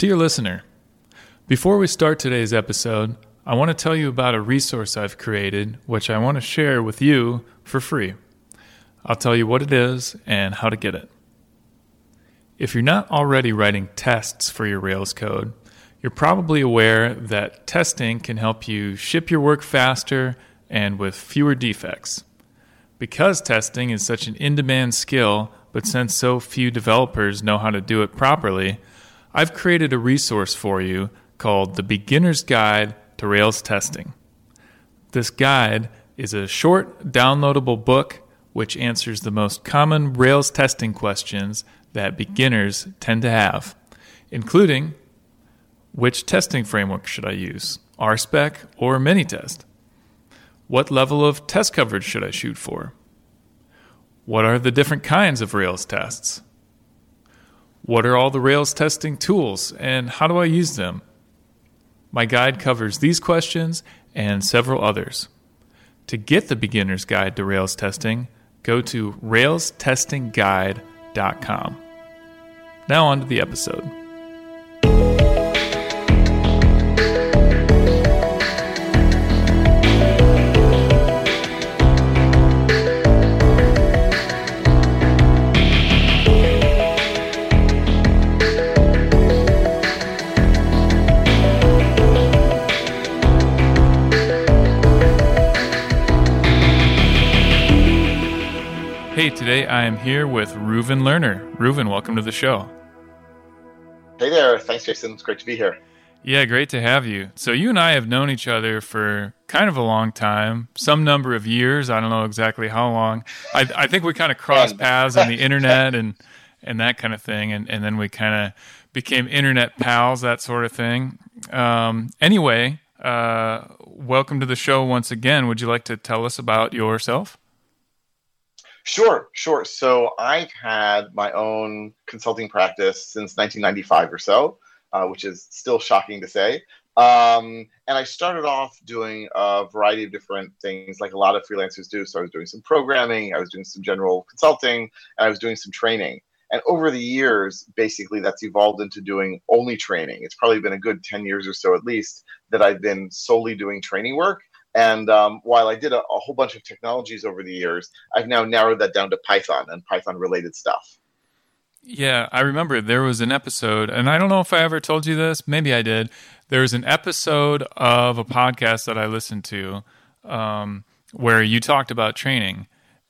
Dear listener, before we start today's episode, I want to tell you about a resource I've created which I want to share with you for free. I'll tell you what it is and how to get it. If you're not already writing tests for your Rails code, you're probably aware that testing can help you ship your work faster and with fewer defects. Because testing is such an in demand skill, but since so few developers know how to do it properly, I've created a resource for you called The Beginner's Guide to Rails Testing. This guide is a short, downloadable book which answers the most common Rails testing questions that beginners tend to have, including which testing framework should I use, RSpec or Minitest? What level of test coverage should I shoot for? What are the different kinds of Rails tests? What are all the Rails testing tools and how do I use them? My guide covers these questions and several others. To get the beginner's guide to Rails testing, go to railstestingguide.com. Now, on to the episode. Hey, today I am here with Reuven Lerner. Reuven, welcome to the show. Hey there. Thanks, Jason. It's great to be here. Yeah, great to have you. So, you and I have known each other for kind of a long time, some number of years. I don't know exactly how long. I, I think we kind of crossed paths on the internet and, and that kind of thing. And, and then we kind of became internet pals, that sort of thing. Um, anyway, uh, welcome to the show once again. Would you like to tell us about yourself? Sure, sure. So I've had my own consulting practice since 1995 or so, uh, which is still shocking to say. Um, and I started off doing a variety of different things, like a lot of freelancers do. So I was doing some programming, I was doing some general consulting, and I was doing some training. And over the years, basically, that's evolved into doing only training. It's probably been a good 10 years or so at least that I've been solely doing training work. And um, while I did a, a, whole bunch of technologies over the years, I've now narrowed that down to Python and Python related stuff. Yeah, I remember there was an episode, and I don't know if I ever told you this. Maybe I did. There was an episode of a podcast that I listened to um, where you talked about training.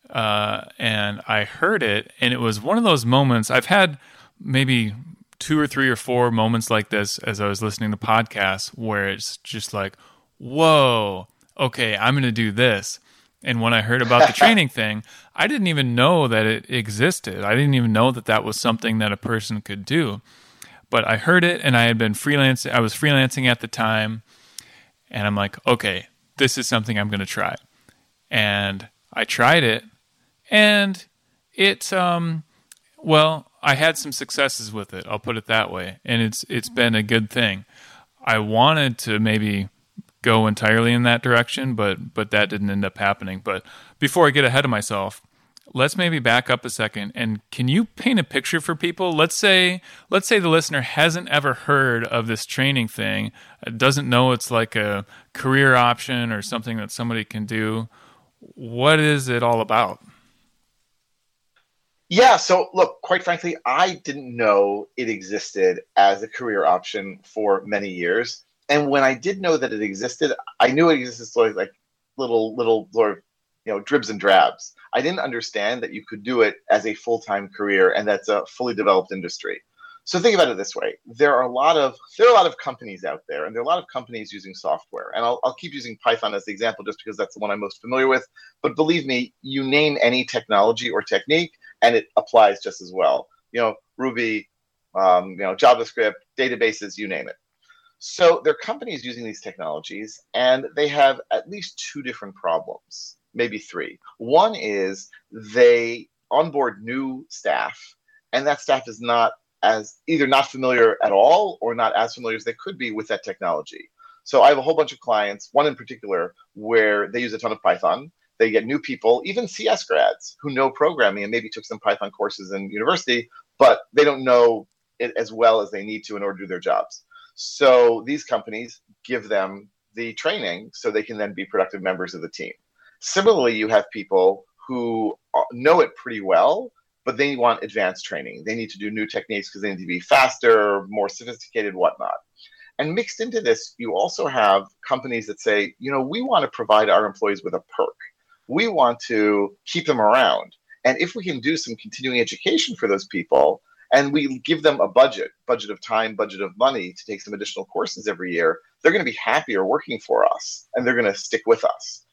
Uh, and I heard it, and it was one of those moments. I've had maybe two or three or four moments like this as I was listening to podcasts where it's just like, whoa, okay, I'm going to do this. And when I heard about the training thing, I didn't even know that it existed. I didn't even know that that was something that a person could do. But I heard it and I had been freelancing. I was freelancing at the time. And I'm like, okay, this is something I'm going to try. And I tried it and it, um, well, I had some successes with it. I'll put it that way. And it's, it's been a good thing. I wanted to maybe go entirely in that direction, but but that didn't end up happening. But before I get ahead of myself, let's maybe back up a second and can you paint a picture for people? Let's say let's say the listener hasn't ever heard of this training thing, doesn't know it's like a career option or something that somebody can do. What is it all about? Yeah, so look, quite frankly, I didn't know it existed as a career option for many years and when I did know that it existed, I knew it existed sort of like little little sort of you know dribs and drabs. I didn't understand that you could do it as a full time career and that's a fully developed industry. So think about it this way: there are a lot of there are a lot of companies out there, and there are a lot of companies using software. And I'll, I'll keep using Python as the example just because that's the one I'm most familiar with. But believe me, you name any technology or technique, and it applies just as well. You know, Ruby, um, you know, JavaScript, databases, you name it. So there are companies using these technologies, and they have at least two different problems, maybe three. One is they onboard new staff, and that staff is not as either not familiar at all or not as familiar as they could be with that technology. So I have a whole bunch of clients, one in particular, where they use a ton of Python. They get new people, even CS grads, who know programming and maybe took some Python courses in university, but they don't know it as well as they need to in order to do their jobs. So these companies give them the training so they can then be productive members of the team. Similarly, you have people who know it pretty well, but they want advanced training. They need to do new techniques because they need to be faster, more sophisticated, whatnot. And mixed into this, you also have companies that say, you know, we want to provide our employees with a perk. We want to keep them around. And if we can do some continuing education for those people, and we give them a budget, budget of time, budget of money to take some additional courses every year, they're going to be happier working for us and they're going to stick with us.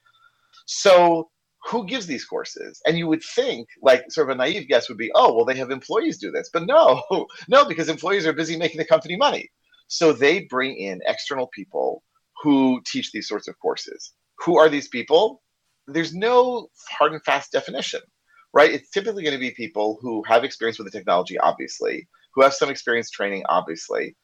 So who gives these courses? And you would think, like, sort of a naive guess would be, oh, well, they have employees do this. But no, no, because employees are busy making the company money. So they bring in external people who teach these sorts of courses. Who are these people? There's no hard and fast definition, right? It's typically going to be people who have experience with the technology, obviously, who have some experience training, obviously.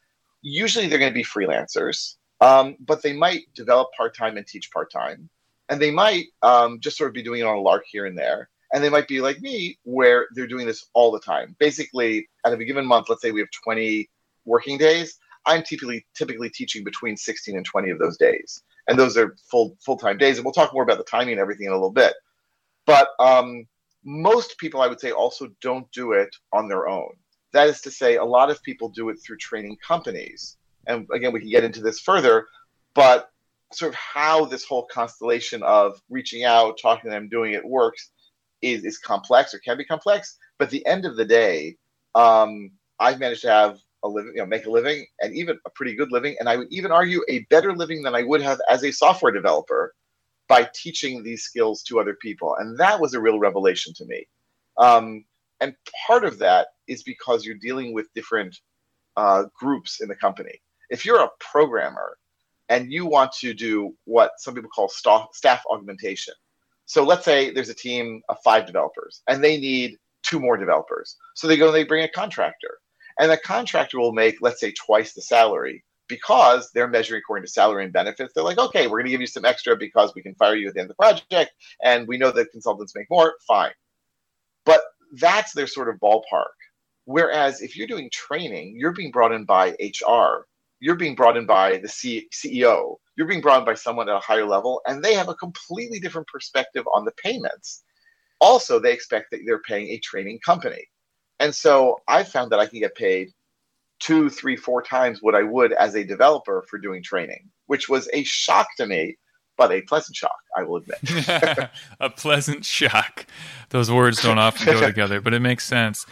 Usually they're going to be freelancers, um, but they might develop part time and teach part time and they might um, just sort of be doing it on a lark here and there. And they might be like me where they're doing this all the time. Basically at a given month let's say we have 20 working days i'm typically typically teaching between 16 and 20 of those days. And those are full full-time days. And we'll talk more about the timing and everything in a little bit. But um, most people i would say also don't do it on their own that is to say a lot of people do it through training companies and again we can get into this further but sort of how this whole constellation of reaching out, talking to them, doing it works is, is complex or can be complex. But the end of the day, um, I've managed to have a living, you know, make a living and even a pretty good living. And I would even argue a better living than I would have as a software developer by teaching these skills to other people. And that was a real revelation to me. Um, and part of that is because you're dealing with different uh, groups in the company. If you're a programmer and you want to do what some people call staff, staff augmentation. So let's say there's a team of five developers and they need two more developers. So they go and they bring a contractor. And the contractor will make, let's say, twice the salary because they're measuring according to salary and benefits. They're like, okay, we're going to give you some extra because we can fire you at the end of the project. And we know that consultants make more. Fine. But that's their sort of ballpark. Whereas if you're doing training, you're being brought in by HR you're being brought in by the C- CEO. You're being brought in by someone at a higher level, and they have a completely different perspective on the payments. Also, they expect that they're paying a training company. And so I found that I can get paid two, three, four times what I would as a developer for doing training, which was a shock to me, but a pleasant shock, I will admit. a pleasant shock. Those words don't often go together, but it makes sense.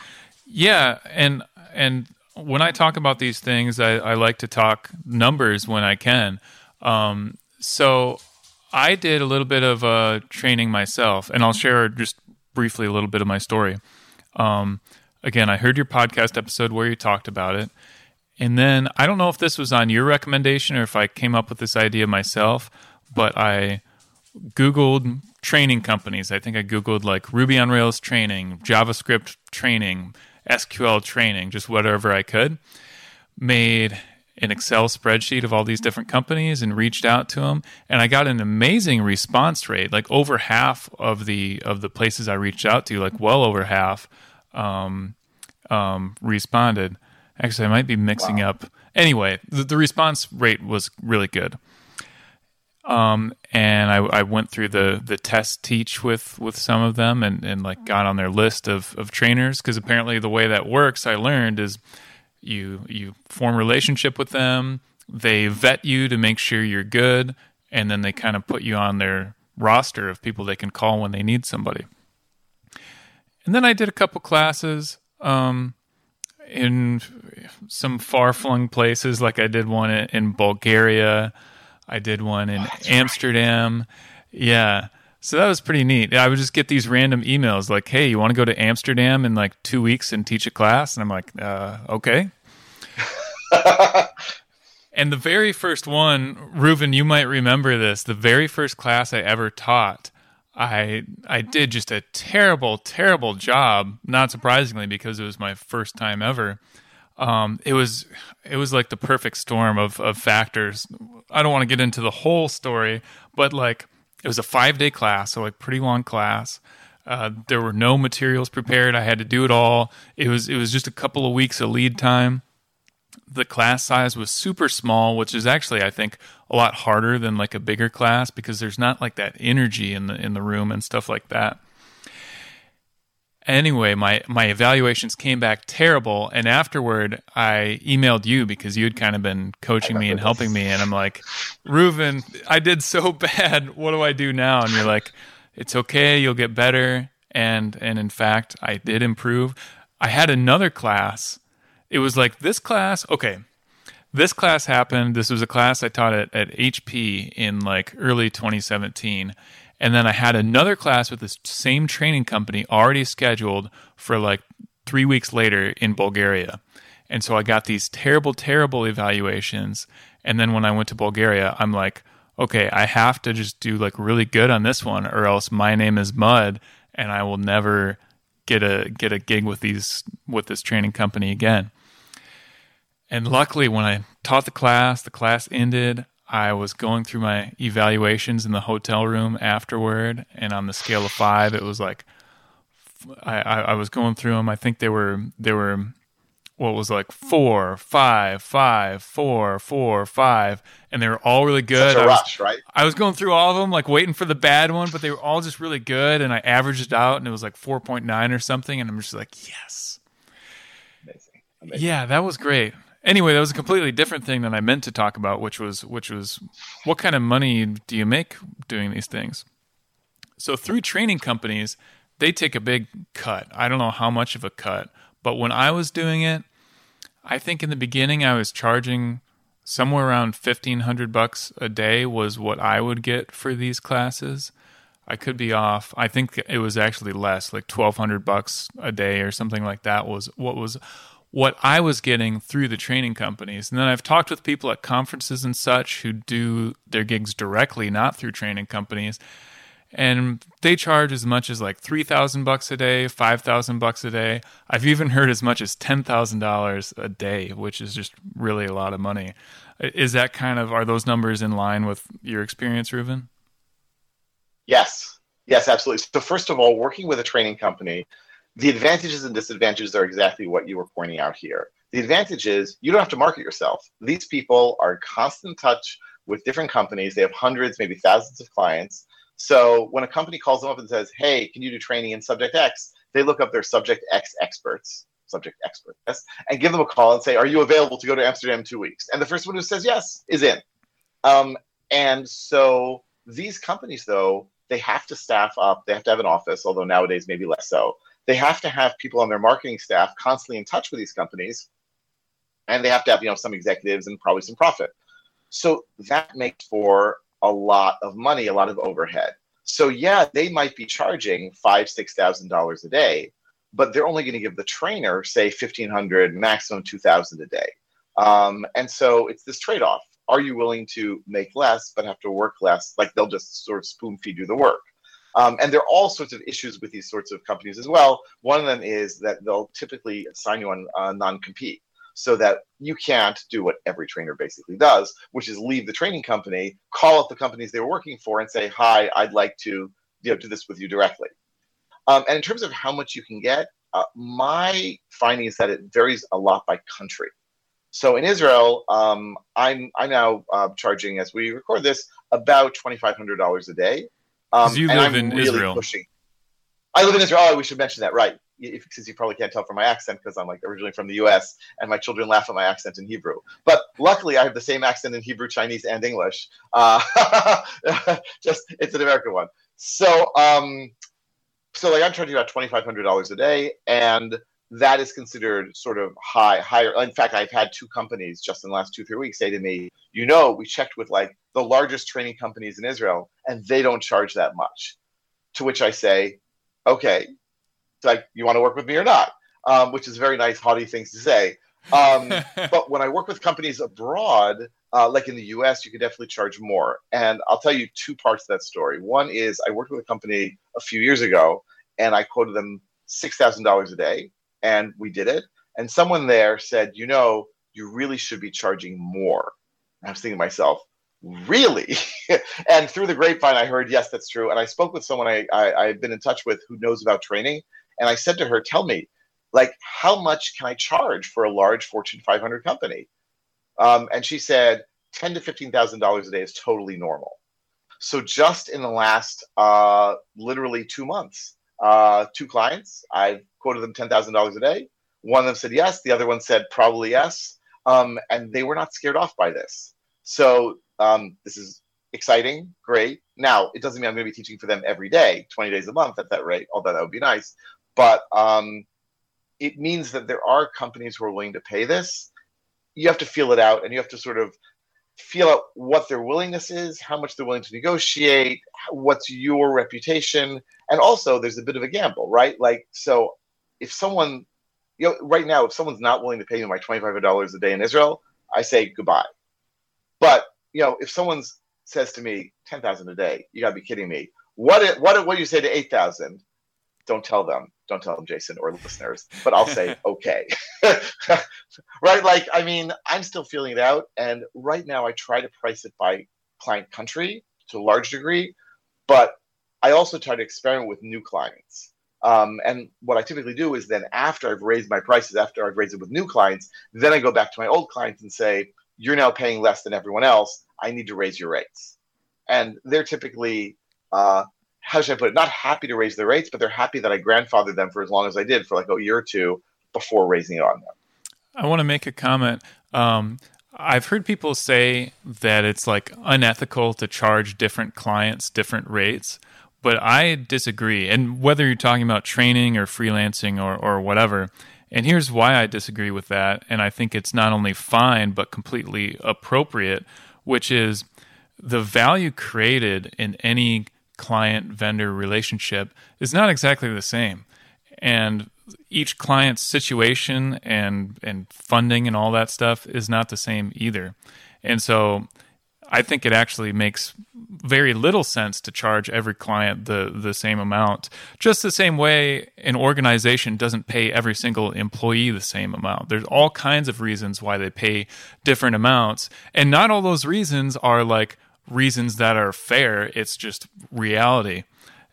Yeah, and and when I talk about these things, I, I like to talk numbers when I can. Um, so I did a little bit of uh, training myself, and I'll share just briefly a little bit of my story. Um, again, I heard your podcast episode where you talked about it. And then I don't know if this was on your recommendation or if I came up with this idea myself, but I Googled training companies. I think I Googled like Ruby on Rails training, JavaScript training, SQL training, just whatever I could. Made an Excel spreadsheet of all these different companies and reached out to them and I got an amazing response rate like over half of the of the places I reached out to like well over half um, um, responded. Actually I might be mixing wow. up. Anyway the, the response rate was really good. Um, and I, I, went through the the test teach with with some of them and, and like got on their list of, of trainers because apparently the way that works I learned is you you form a relationship with them they vet you to make sure you're good and then they kind of put you on their roster of people they can call when they need somebody and then I did a couple classes um, in some far flung places like I did one in Bulgaria I did one in oh, Amsterdam. Right. Yeah. So that was pretty neat. I would just get these random emails like, "Hey, you want to go to Amsterdam in like 2 weeks and teach a class?" And I'm like, uh, "Okay." and the very first one, Reuven, you might remember this. The very first class I ever taught, I I did just a terrible, terrible job. Not surprisingly, because it was my first time ever um, it was it was like the perfect storm of of factors. I don't want to get into the whole story, but like it was a five day class, so like pretty long class. Uh, there were no materials prepared. I had to do it all. It was it was just a couple of weeks of lead time. the class size was super small, which is actually I think a lot harder than like a bigger class because there's not like that energy in the in the room and stuff like that. Anyway, my my evaluations came back terrible, and afterward I emailed you because you had kind of been coaching me and helping me, and I'm like, Reuven, I did so bad. What do I do now? And you're like, it's okay, you'll get better. And and in fact, I did improve. I had another class it was like this class, okay, this class happened. This was a class I taught at, at HP in like early 2017. And then I had another class with this same training company already scheduled for like three weeks later in Bulgaria. And so I got these terrible, terrible evaluations. And then when I went to Bulgaria, I'm like, okay, I have to just do like really good on this one, or else my name is Mud and I will never get a get a gig with these with this training company again. And luckily, when I taught the class, the class ended. I was going through my evaluations in the hotel room afterward, and on the scale of five, it was like I, I, I was going through them. I think they were they were what was like four, five, five, four, four, five, and they were all really good. Such a I rush, was, right? I was going through all of them, like waiting for the bad one, but they were all just really good, and I averaged it out, and it was like four point nine or something, and I'm just like, yes, Amazing. Amazing. yeah, that was great anyway, that was a completely different thing than I meant to talk about, which was which was what kind of money do you make doing these things? So through training companies, they take a big cut. I don't know how much of a cut, but when I was doing it, I think in the beginning I was charging somewhere around 1500 bucks a day was what I would get for these classes. I could be off. I think it was actually less, like 1200 bucks a day or something like that was what was what I was getting through the training companies. And then I've talked with people at conferences and such who do their gigs directly, not through training companies. And they charge as much as like 3000 bucks a day, 5000 bucks a day. I've even heard as much as $10,000 a day, which is just really a lot of money. Is that kind of are those numbers in line with your experience, Reuven? Yes. Yes, absolutely. So first of all, working with a training company, the advantages and disadvantages are exactly what you were pointing out here. The advantage is you don't have to market yourself. These people are in constant touch with different companies. They have hundreds, maybe thousands of clients. So when a company calls them up and says, "Hey, can you do training in subject X?" they look up their subject X experts, subject experts, yes, and give them a call and say, "Are you available to go to Amsterdam in two weeks?" And the first one who says yes is in. Um, and so these companies, though, they have to staff up. They have to have an office, although nowadays maybe less so they have to have people on their marketing staff constantly in touch with these companies and they have to have you know some executives and probably some profit. So that makes for a lot of money a lot of overhead. So yeah they might be charging five six thousand dollars a day but they're only going to give the trainer say 1500 maximum 2000 a day. Um, and so it's this trade-off. Are you willing to make less but have to work less? Like they'll just sort of spoon feed you the work um, and there are all sorts of issues with these sorts of companies as well. One of them is that they'll typically assign you on uh, non compete so that you can't do what every trainer basically does, which is leave the training company, call up the companies they were working for, and say, "Hi, I'd like to you know, do this with you directly." Um, and in terms of how much you can get, uh, my finding is that it varies a lot by country. So in Israel, um, I'm I'm now uh, charging as we record this about twenty five hundred dollars a day. Um, you live in really Israel. Pushing. I live in Israel. Oh, we should mention that, right? If, since you probably can't tell from my accent because I'm like originally from the U.S. and my children laugh at my accent in Hebrew. But luckily, I have the same accent in Hebrew, Chinese, and English. Uh, just it's an American one. So, um, so like I'm charging about twenty five hundred dollars a day, and that is considered sort of high, higher. In fact, I've had two companies just in the last two, three weeks say to me, you know, we checked with like the largest training companies in Israel and they don't charge that much. To which I say, okay, it's like, you want to work with me or not? Um, which is very nice, haughty things to say. Um, but when I work with companies abroad, uh, like in the US, you can definitely charge more. And I'll tell you two parts of that story. One is I worked with a company a few years ago and I quoted them $6,000 a day and we did it. And someone there said, you know, you really should be charging more. And I was thinking to myself, really? and through the grapevine, I heard, yes, that's true. And I spoke with someone I, I, I've been in touch with who knows about training. And I said to her, tell me, like, how much can I charge for a large Fortune 500 company? Um, and she said, ten to fifteen thousand dollars a day is totally normal. So just in the last uh, literally two months, uh, two clients, I quoted them ten thousand dollars a day. One of them said yes, the other one said probably yes, um, and they were not scared off by this. So um, this is exciting, great. Now it doesn't mean I'm going to be teaching for them every day, twenty days a month at that rate. Although that would be nice, but um, it means that there are companies who are willing to pay this. You have to feel it out, and you have to sort of feel out what their willingness is, how much they're willing to negotiate, what's your reputation, and also there's a bit of a gamble, right? Like, so if someone, you know, right now, if someone's not willing to pay me my twenty-five dollars a day in Israel, I say goodbye. But you know, if someone says to me ten thousand a day, you gotta be kidding me. What what what do you say to eight thousand? Don't tell them don't tell them, Jason, or listeners, but I'll say, okay. right? Like, I mean, I'm still feeling it out. And right now, I try to price it by client country to a large degree, but I also try to experiment with new clients. Um, and what I typically do is then after I've raised my prices, after I've raised it with new clients, then I go back to my old clients and say, you're now paying less than everyone else. I need to raise your rates. And they're typically uh, how should I put it? Not happy to raise their rates, but they're happy that I grandfathered them for as long as I did for like a year or two before raising it on them. I want to make a comment. Um, I've heard people say that it's like unethical to charge different clients different rates, but I disagree. And whether you're talking about training or freelancing or, or whatever, and here's why I disagree with that. And I think it's not only fine, but completely appropriate, which is the value created in any client vendor relationship is not exactly the same. And each client's situation and and funding and all that stuff is not the same either. And so I think it actually makes very little sense to charge every client the the same amount. Just the same way an organization doesn't pay every single employee the same amount. There's all kinds of reasons why they pay different amounts, and not all those reasons are like reasons that are fair. It's just reality.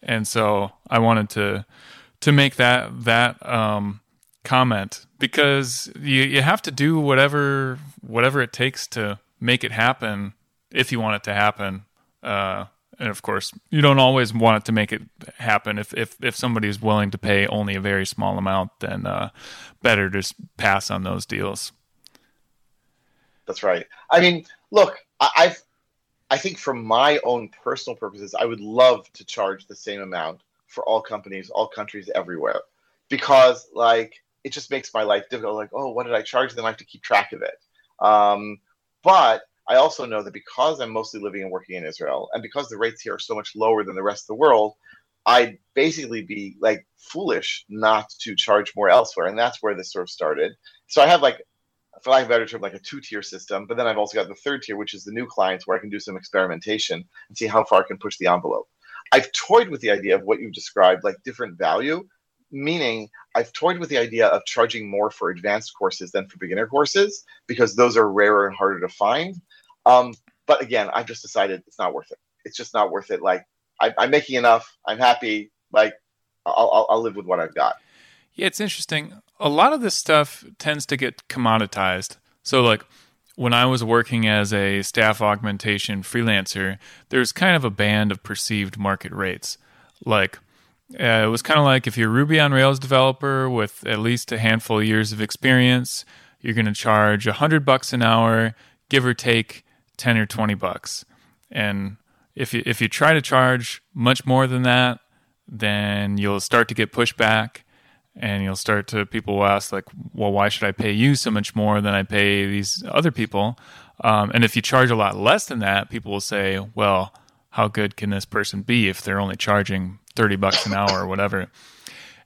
And so I wanted to to make that that um, comment because you you have to do whatever whatever it takes to make it happen if you want it to happen. Uh, and of course, you don't always want it to make it happen. If if if somebody's willing to pay only a very small amount, then uh, better just pass on those deals. That's right. I mean, look, I've I think for my own personal purposes, I would love to charge the same amount for all companies, all countries, everywhere, because like it just makes my life difficult. Like, oh, what did I charge them? I have to keep track of it. Um, but I also know that because I'm mostly living and working in Israel, and because the rates here are so much lower than the rest of the world, I'd basically be like foolish not to charge more elsewhere, and that's where this sort of started. So I have like for lack of a better term, like a two tier system. But then I've also got the third tier, which is the new clients where I can do some experimentation and see how far I can push the envelope. I've toyed with the idea of what you described, like different value, meaning I've toyed with the idea of charging more for advanced courses than for beginner courses because those are rarer and harder to find. Um, but again, I've just decided it's not worth it. It's just not worth it. Like I, am making enough. I'm happy. Like I'll, I'll, I'll live with what I've got. Yeah, it's interesting a lot of this stuff tends to get commoditized. So, like when I was working as a staff augmentation freelancer, there's kind of a band of perceived market rates. Like, uh, it was kind of like if you're a Ruby on Rails developer with at least a handful of years of experience, you're going to charge a hundred bucks an hour, give or take ten or twenty bucks. And if you if you try to charge much more than that, then you'll start to get pushback and you'll start to people will ask like well why should i pay you so much more than i pay these other people? Um, and if you charge a lot less than that people will say well how good can this person be if they're only charging 30 bucks an hour or whatever?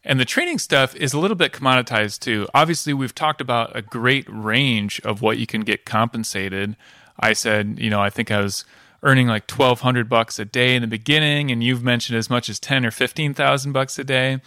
And the training stuff is a little bit commoditized too. Obviously we've talked about a great range of what you can get compensated i said you know i think i was earning like 1200 bucks a day in the beginning and you've mentioned as much as 10 or 15000 bucks a day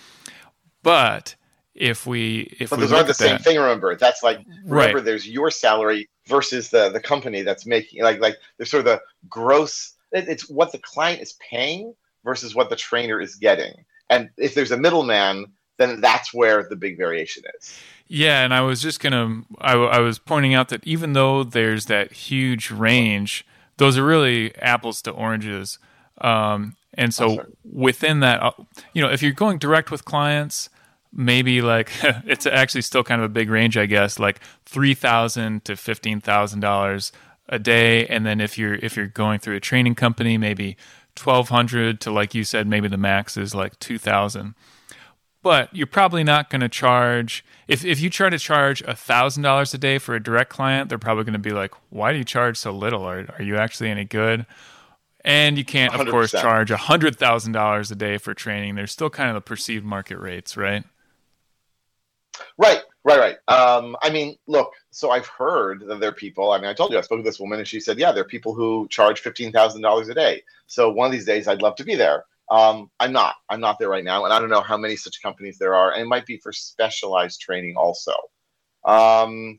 but if we if but those aren't the same that, thing. Remember, that's like remember right. there's your salary versus the the company that's making like like there's sort of the gross. It, it's what the client is paying versus what the trainer is getting. And if there's a middleman, then that's where the big variation is. Yeah, and I was just gonna, I, I was pointing out that even though there's that huge range, those are really apples to oranges. Um, and so within that, uh, you know, if you're going direct with clients, maybe like it's actually still kind of a big range, I guess, like three thousand to fifteen thousand dollars a day. And then if you're if you're going through a training company, maybe twelve hundred to like you said, maybe the max is like two thousand. But you're probably not going to charge if if you try to charge a thousand dollars a day for a direct client, they're probably going to be like, "Why do you charge so little? Are are you actually any good?" And you can't, of 100%. course, charge a hundred thousand dollars a day for training. There's still kind of the perceived market rates, right? Right, right, right. Um, I mean, look. So I've heard that there are people. I mean, I told you I spoke to this woman, and she said, "Yeah, there are people who charge fifteen thousand dollars a day." So one of these days, I'd love to be there. Um, I'm not. I'm not there right now, and I don't know how many such companies there are. And it might be for specialized training also. Um,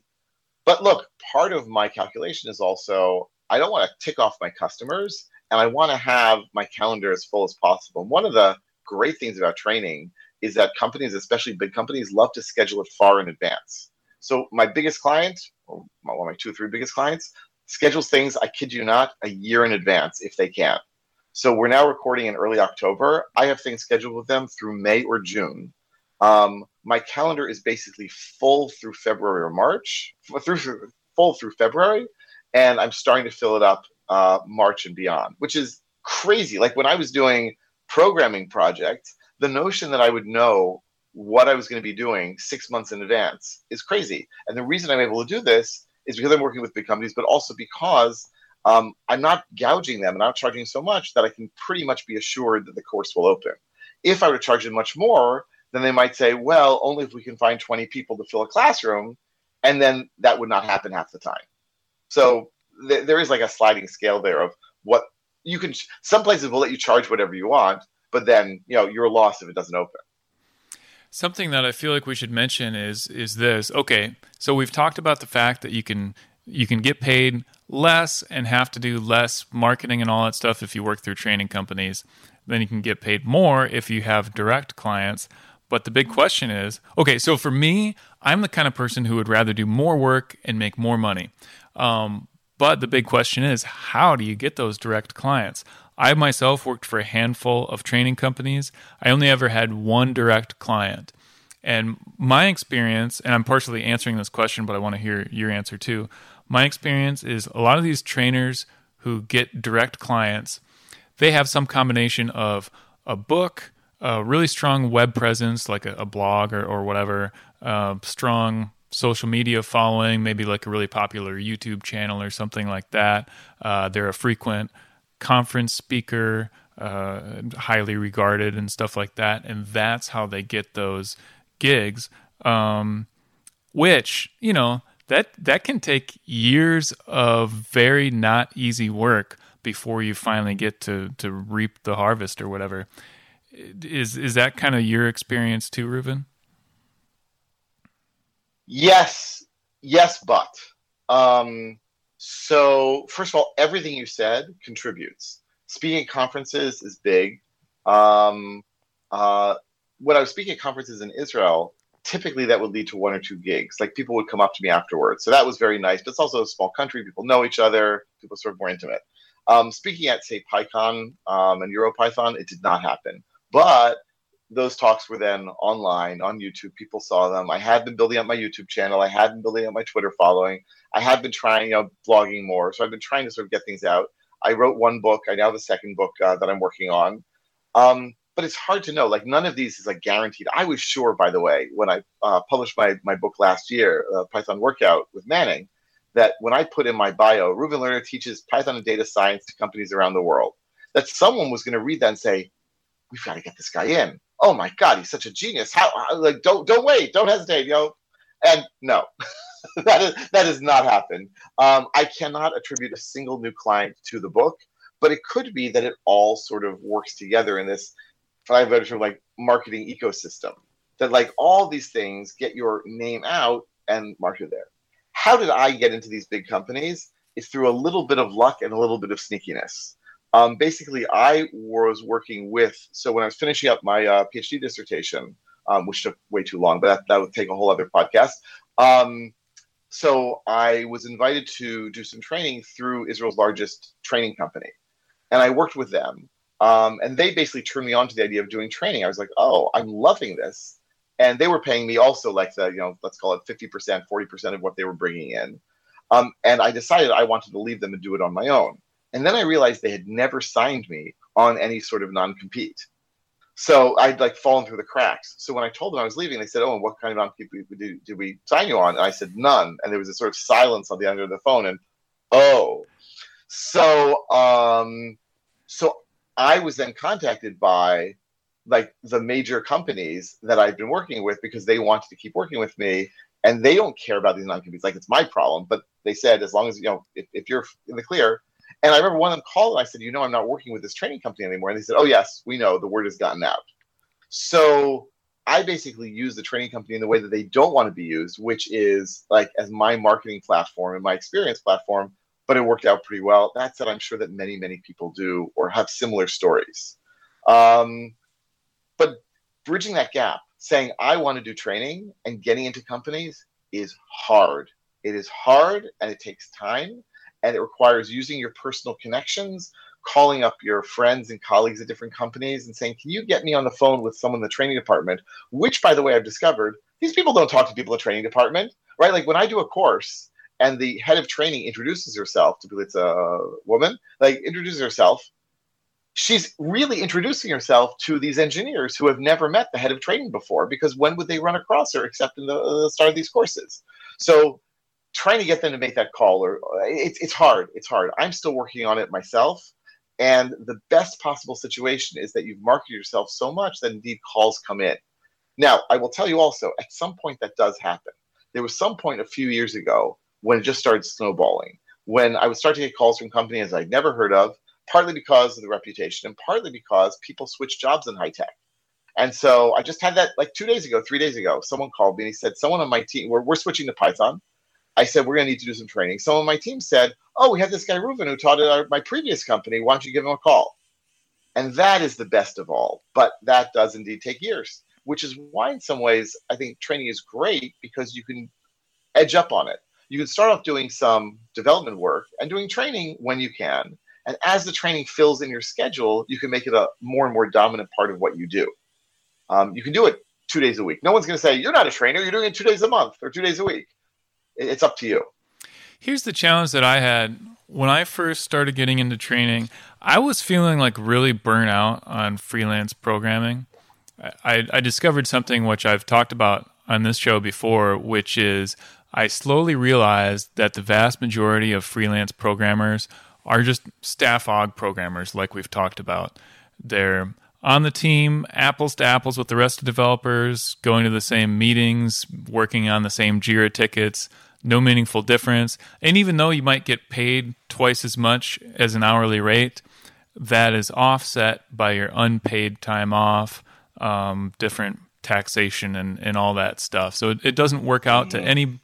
but look, part of my calculation is also I don't want to tick off my customers and I want to have my calendar as full as possible. And one of the great things about training is that companies, especially big companies, love to schedule it far in advance. So my biggest client, or one of my two or three biggest clients, schedules things, I kid you not, a year in advance if they can. So we're now recording in early October. I have things scheduled with them through May or June. Um, my calendar is basically full through February or March, through full through February, and I'm starting to fill it up uh, March and beyond, which is crazy. Like when I was doing programming projects, the notion that I would know what I was going to be doing six months in advance is crazy. And the reason I'm able to do this is because I'm working with big companies, but also because um, I'm not gouging them and I'm charging so much that I can pretty much be assured that the course will open. If I were to charge them much more, then they might say, well, only if we can find 20 people to fill a classroom. And then that would not happen half the time. So th- there is like a sliding scale there of what you can. Some places will let you charge whatever you want, but then you know you're lost if it doesn't open. Something that I feel like we should mention is is this. Okay, so we've talked about the fact that you can you can get paid less and have to do less marketing and all that stuff if you work through training companies. Then you can get paid more if you have direct clients. But the big question is okay, so for me, I'm the kind of person who would rather do more work and make more money. Um, but the big question is how do you get those direct clients? I myself worked for a handful of training companies. I only ever had one direct client. And my experience, and I'm partially answering this question, but I want to hear your answer too. My experience is a lot of these trainers who get direct clients, they have some combination of a book, a really strong web presence, like a, a blog or, or whatever, uh, strong social media following, maybe like a really popular YouTube channel or something like that. Uh, they're a frequent conference speaker, uh, highly regarded and stuff like that. And that's how they get those gigs, um, which, you know, that, that can take years of very not easy work before you finally get to, to reap the harvest or whatever. Is, is that kind of your experience too, Reuven? Yes, yes, but. Um, so, first of all, everything you said contributes. Speaking at conferences is big. Um, uh, when I was speaking at conferences in Israel, typically that would lead to one or two gigs. Like people would come up to me afterwards. So that was very nice. But it's also a small country. People know each other. People sort of more intimate. Um, speaking at, say, PyCon um, and EuroPython, it did not happen. But those talks were then online on YouTube. People saw them. I had been building up my YouTube channel. I had been building up my Twitter following. I had been trying, you know, blogging more. So I've been trying to sort of get things out. I wrote one book. I now have a second book uh, that I'm working on. Um, but it's hard to know. Like none of these is like guaranteed. I was sure, by the way, when I uh, published my my book last year, uh, Python Workout with Manning, that when I put in my bio, Reuven Lerner teaches Python and data science to companies around the world, that someone was going to read that and say, "We've got to get this guy in." oh my god, he's such a genius. How, like don't don't wait, don't hesitate, know. And no, that is that has not happened. Um, I cannot attribute a single new client to the book, but it could be that it all sort of works together in this, letter sort of like marketing ecosystem. That like all these things get your name out and market there. How did I get into these big companies? It's through a little bit of luck and a little bit of sneakiness. Um, basically, I was working with, so when I was finishing up my uh, PhD dissertation, um, which took way too long, but that, that would take a whole other podcast. Um, so I was invited to do some training through Israel's largest training company, and I worked with them. Um, and they basically turned me on to the idea of doing training. I was like, oh, I'm loving this. And they were paying me also like the, you know, let's call it 50%, 40% of what they were bringing in. Um, and I decided I wanted to leave them and do it on my own. And then I realized they had never signed me on any sort of non compete. So I'd like fallen through the cracks. So when I told them I was leaving, they said, "Oh, and what kind of non-compete did, did we sign you on?" And I said, "None." And there was a sort of silence on the other end of the phone. And oh, so um, so I was then contacted by like the major companies that I've been working with because they wanted to keep working with me, and they don't care about these non-competes. Like it's my problem, but they said as long as you know if, if you're in the clear, and I remember one of them called and I said, you know, I'm not working with this training company anymore. And they said, oh, yes, we know the word has gotten out. So I basically use the training company in the way that they don't want to be used, which is like as my marketing platform and my experience platform, but it worked out pretty well. That said, I'm sure that many, many people do or have similar stories. Um, but bridging that gap, saying I want to do training and getting into companies is hard. It is hard and it takes time and it requires using your personal connections, calling up your friends and colleagues at different companies and saying, Can you get me on the phone with someone in the training department? Which, by the way, I've discovered these people don't talk to people in the training department, right? Like when I do a course and the head of training introduces herself, to it's a uh, woman, like introduces herself, she's really introducing herself to these engineers who have never met the head of training before because when would they run across her except in the, the start of these courses? So trying to get them to make that call or uh, it's, it's hard it's hard. I'm still working on it myself and the best possible situation is that you've marketed yourself so much that indeed calls come in. Now i will tell you also at some point that does happen. There was some point a few years ago when it just started snowballing when i would start to get calls from companies i'd never heard of partly because of the reputation and partly because people switch jobs in high tech and so i just had that like two days ago three days ago someone called me and he said someone on my team we're, we're switching to python I said, we're going to need to do some training. Someone on my team said, oh, we have this guy Reuven who taught at our, my previous company. Why don't you give him a call? And that is the best of all. But that does indeed take years, which is why, in some ways, I think training is great because you can edge up on it. You can start off doing some development work and doing training when you can. And as the training fills in your schedule, you can make it a more and more dominant part of what you do. Um, you can do it two days a week. No one's going to say, you're not a trainer, you're doing it two days a month or two days a week it's up to you. Here's the challenge that I had when I first started getting into training. I was feeling like really burnt out on freelance programming. I, I discovered something which I've talked about on this show before, which is I slowly realized that the vast majority of freelance programmers are just staff aug programmers, like we've talked about. They're on the team, apples to apples with the rest of developers, going to the same meetings, working on the same Jira tickets, no meaningful difference. And even though you might get paid twice as much as an hourly rate, that is offset by your unpaid time off, um, different taxation, and, and all that stuff. So it, it doesn't work out to any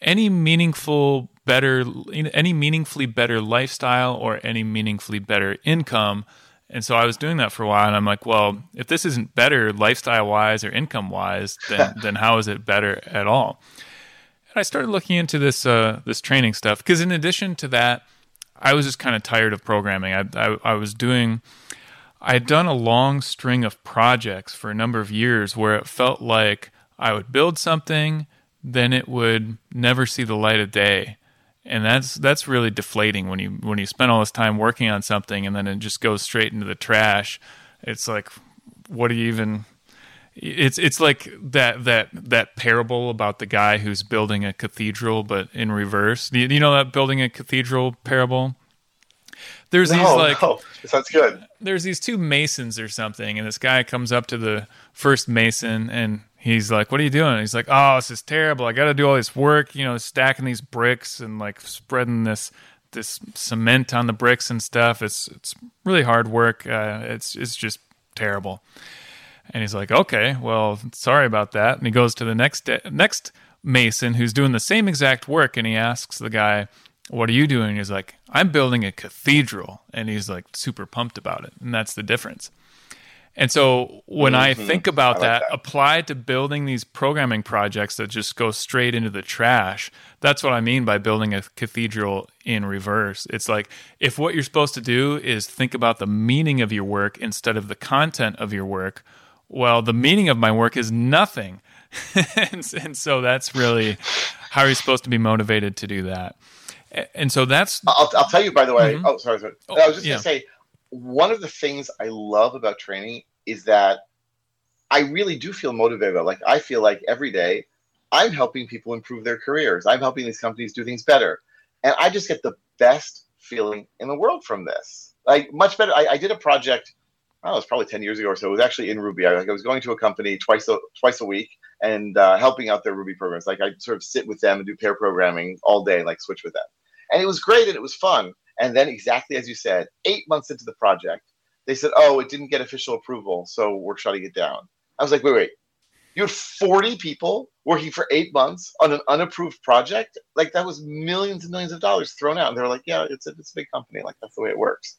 any meaningful better any meaningfully better lifestyle or any meaningfully better income. And so I was doing that for a while, and I'm like, well, if this isn't better lifestyle wise or income wise, then then how is it better at all? And I started looking into this uh, this training stuff because in addition to that, I was just kind of tired of programming. I, I, I was doing I had done a long string of projects for a number of years where it felt like I would build something, then it would never see the light of day. And that's that's really deflating when you when you spend all this time working on something and then it just goes straight into the trash. It's like what do you even it's it's like that that that parable about the guy who's building a cathedral but in reverse. Do you, you know that building a cathedral parable? There's no, these like no. sounds good. There's these two masons or something, and this guy comes up to the first mason and he's like, "What are you doing?" And he's like, "Oh, this is terrible. I got to do all this work, you know, stacking these bricks and like spreading this this cement on the bricks and stuff. It's it's really hard work. Uh, it's it's just terrible." And he's like, okay, well, sorry about that. And he goes to the next next mason who's doing the same exact work, and he asks the guy, "What are you doing?" He's like, "I'm building a cathedral," and he's like super pumped about it, and that's the difference. And so when mm-hmm. I think about I like that, that, applied to building these programming projects that just go straight into the trash, that's what I mean by building a cathedral in reverse. It's like if what you're supposed to do is think about the meaning of your work instead of the content of your work, well, the meaning of my work is nothing. and, and, so that's really how are you're supposed to be motivated to do that. And so that's. I'll, I'll tell you, by the way. Mm-hmm. Oh, sorry. sorry. Oh, I was just yeah. going to say one of the things I love about training is that I really do feel motivated. Like I feel like every day I'm helping people improve their careers. I'm helping these companies do things better. And I just get the best feeling in the world from this. Like much better. I, I did a project, oh, it was probably 10 years ago or so. It was actually in Ruby. I, like, I was going to a company twice a, twice a week and uh, helping out their Ruby programs. Like I sort of sit with them and do pair programming all day, like switch with them. And it was great and it was fun. And then, exactly as you said, eight months into the project, they said, "Oh, it didn't get official approval, so we're shutting it down." I was like, "Wait, wait, you had 40 people working for eight months on an unapproved project? Like that was millions and millions of dollars thrown out." And they were like, "Yeah, it's a, it's a big company. Like that's the way it works."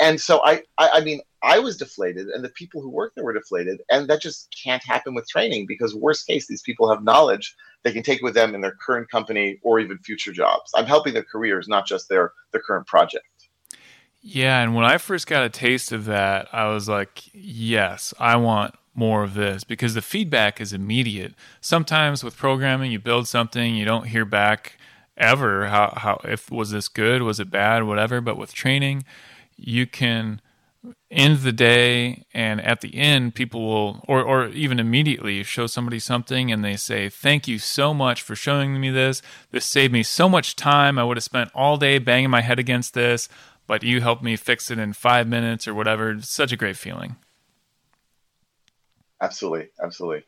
And so I, I, I mean, I was deflated, and the people who worked there were deflated, and that just can't happen with training because worst case, these people have knowledge they can take with them in their current company or even future jobs. I'm helping their careers, not just their their current project. Yeah, and when I first got a taste of that, I was like, yes, I want more of this because the feedback is immediate. Sometimes with programming, you build something, you don't hear back ever how how if was this good, was it bad, whatever, but with training, you can end the day and at the end people will or or even immediately show somebody something and they say thank you so much for showing me this this saved me so much time i would have spent all day banging my head against this but you helped me fix it in five minutes or whatever. It's such a great feeling. Absolutely. Absolutely.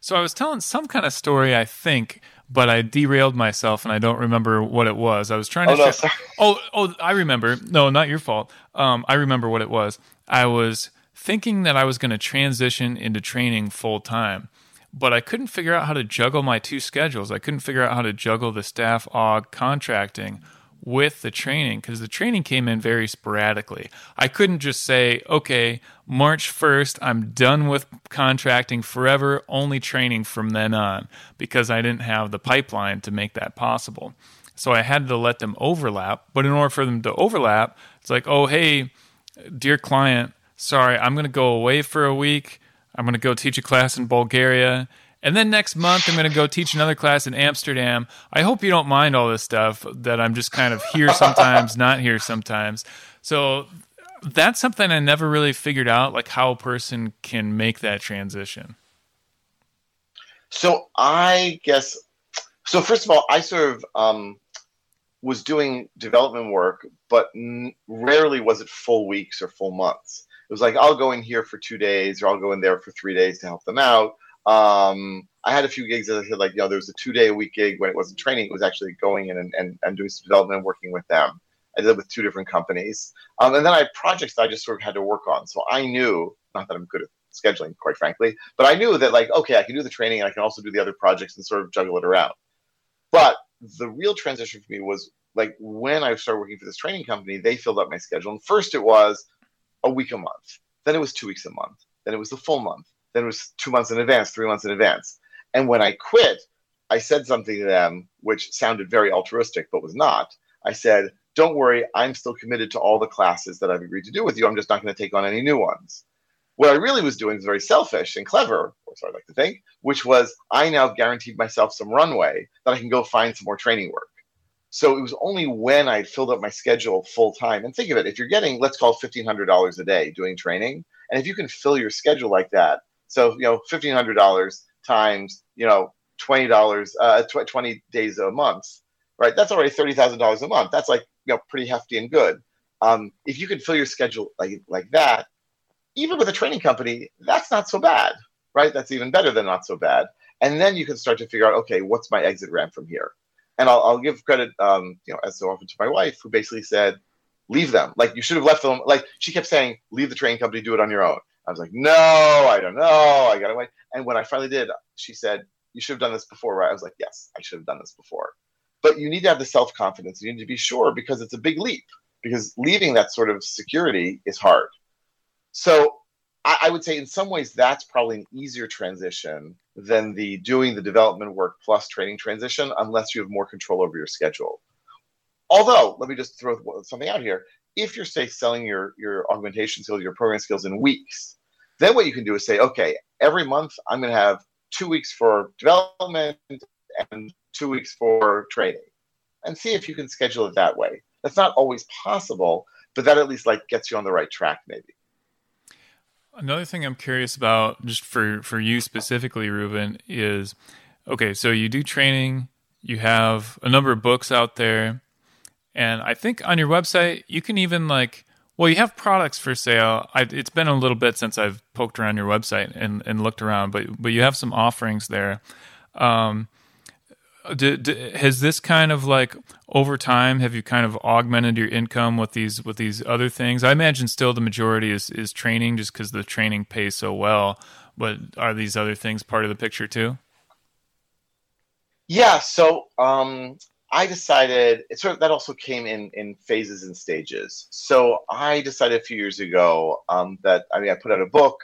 So I was telling some kind of story, I think, but I derailed myself and I don't remember what it was. I was trying to. Oh, no, oh, oh, I remember. No, not your fault. Um, I remember what it was. I was thinking that I was going to transition into training full time, but I couldn't figure out how to juggle my two schedules. I couldn't figure out how to juggle the staff aug contracting with the training because the training came in very sporadically. I couldn't just say, okay, March 1st, I'm done with contracting forever, only training from then on, because I didn't have the pipeline to make that possible. So I had to let them overlap. But in order for them to overlap, it's like, oh, hey, dear client, sorry, I'm going to go away for a week. I'm going to go teach a class in Bulgaria and then next month, I'm going to go teach another class in Amsterdam. I hope you don't mind all this stuff that I'm just kind of here sometimes, not here sometimes. So that's something I never really figured out, like how a person can make that transition. So I guess, so first of all, I sort of um, was doing development work, but n- rarely was it full weeks or full months. It was like I'll go in here for two days, or I'll go in there for three days to help them out um, I had a few gigs that I said, like, you know, there was a two day a week gig when it wasn't training, it was actually going in and, and, and doing some development and working with them. I did it with two different companies. Um, and then I had projects that I just sort of had to work on. So I knew, not that I'm good at scheduling, quite frankly, but I knew that, like, okay, I can do the training and I can also do the other projects and sort of juggle it around. But the real transition for me was like when I started working for this training company, they filled up my schedule. And first it was a week a month, then it was two weeks a month, then it was the full month then it was two months in advance, three months in advance. And when I quit, I said something to them which sounded very altruistic, but was not. I said, Don't worry, I'm still committed to all the classes that I've agreed to do with you. I'm just not going to take on any new ones. What I really was doing was very selfish and clever, or so I like to think, which was I now guaranteed myself some runway that I can go find some more training work. So it was only when I filled up my schedule full time. And think of it, if you're getting, let's call it $1,500 a day doing training, and if you can fill your schedule like that, so you know, fifteen hundred dollars times you know twenty dollars, uh, tw- twenty days a month, right? That's already thirty thousand dollars a month. That's like you know pretty hefty and good. Um, if you can fill your schedule like like that, even with a training company, that's not so bad, right? That's even better than not so bad. And then you can start to figure out, okay, what's my exit ramp from here? And I'll, I'll give credit, um, you know, as so often to my wife, who basically said, leave them. Like you should have left them. Like she kept saying, leave the training company, do it on your own. I was like, no, I don't know. I got away. And when I finally did, she said, you should have done this before, right? I was like, yes, I should have done this before. But you need to have the self confidence. You need to be sure because it's a big leap, because leaving that sort of security is hard. So I, I, would say in some ways that's probably an easier transition than the doing the development work plus training transition, unless you have more control over your schedule. Although, let me just throw something out here. If you're, say, selling your, your augmentation skills, your programming skills in weeks, then what you can do is say, okay, every month I'm going to have two weeks for development and two weeks for training and see if you can schedule it that way. That's not always possible, but that at least like gets you on the right track maybe. Another thing I'm curious about just for for you specifically Reuven is okay, so you do training, you have a number of books out there, and I think on your website you can even like well, you have products for sale. I, it's been a little bit since I've poked around your website and, and looked around, but but you have some offerings there. Um, do, do, has this kind of like over time have you kind of augmented your income with these with these other things i imagine still the majority is is training just because the training pays so well but are these other things part of the picture too yeah so um i decided it sort of that also came in in phases and stages so i decided a few years ago um, that i mean i put out a book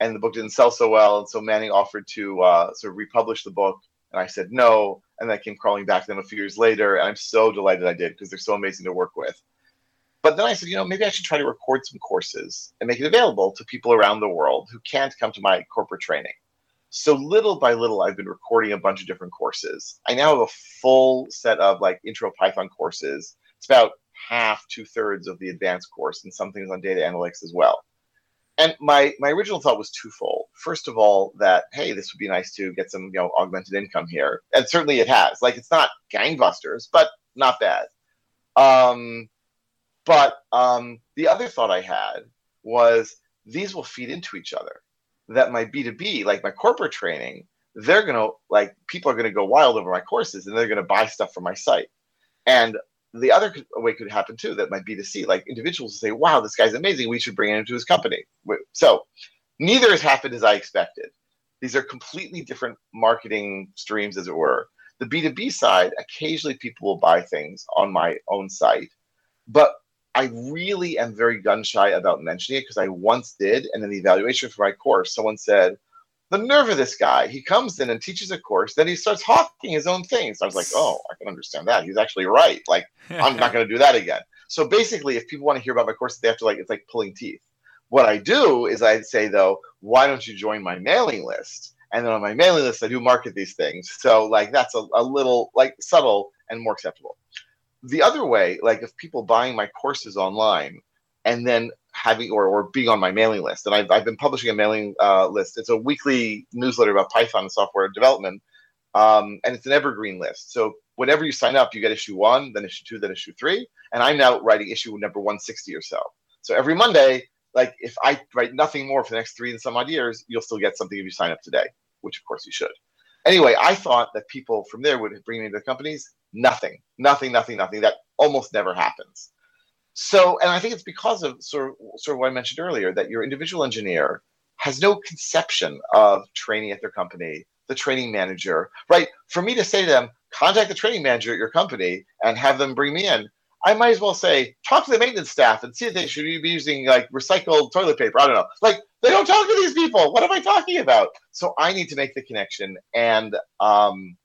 and the book didn't sell so well and so manning offered to uh, sort of republish the book and i said no and I came crawling back to them a few years later. And I'm so delighted I did because they're so amazing to work with. But then I said, you know, maybe I should try to record some courses and make it available to people around the world who can't come to my corporate training. So little by little, I've been recording a bunch of different courses. I now have a full set of like intro Python courses. It's about half, two thirds of the advanced course, and some things on data analytics as well and my my original thought was twofold. First of all, that hey, this would be nice to get some you know augmented income here, and certainly it has. Like it's not gangbusters, but not bad. Um, but um, the other thought I had was these will feed into each other. That my B two B, like my corporate training, they're gonna like people are gonna go wild over my courses, and they're gonna buy stuff from my site. And the other way could happen too that might be to see like individuals say wow this guy's amazing. We should bring him into his company. So neither has happened as i expected. These are completely different marketing streams as it were. The b2b side occasionally people will buy things on my own site but i really am very gun shy about mentioning it because i once did and in the evaluation for my course someone said the nerve of this guy. He comes in and teaches a course, then he starts hawking his own things. I was like, oh, I can understand that. He's actually right. Like, I'm not going to do that again. So basically, if people want to hear about my course, they have to like, it's like pulling teeth. What I do is I say, though, why don't you join my mailing list? And then on my mailing list, I do market these things. So like that's a, a little like subtle and more acceptable. The other way, like if people buying my courses online and then having or, or being on my mailing list. And I've, I've been publishing a mailing uh, list. It's a weekly newsletter about Python and software development. Um, and it's an evergreen list. So whenever you sign up, you get issue one, then issue two, then issue three. And I'm now writing issue number 160 or so. So every Monday, like if I write nothing more for the next three and some odd years, you'll still get something if you sign up today, which of course you should. Anyway, I thought that people from there would bring me to the companies. Nothing, nothing, nothing, nothing. That almost never happens. So, and I think it's because of sort of, sort of what I mentioned earlier that your individual engineer has no conception of training at their company, the training manager, right? For me to say to them, contact the training manager at your company and have them bring me in, I might as well say, talk to the maintenance staff and see if they should be using like recycled toilet paper. I don't know. Like, they don't talk to these people. What am I talking about? So I need to make the connection, and um,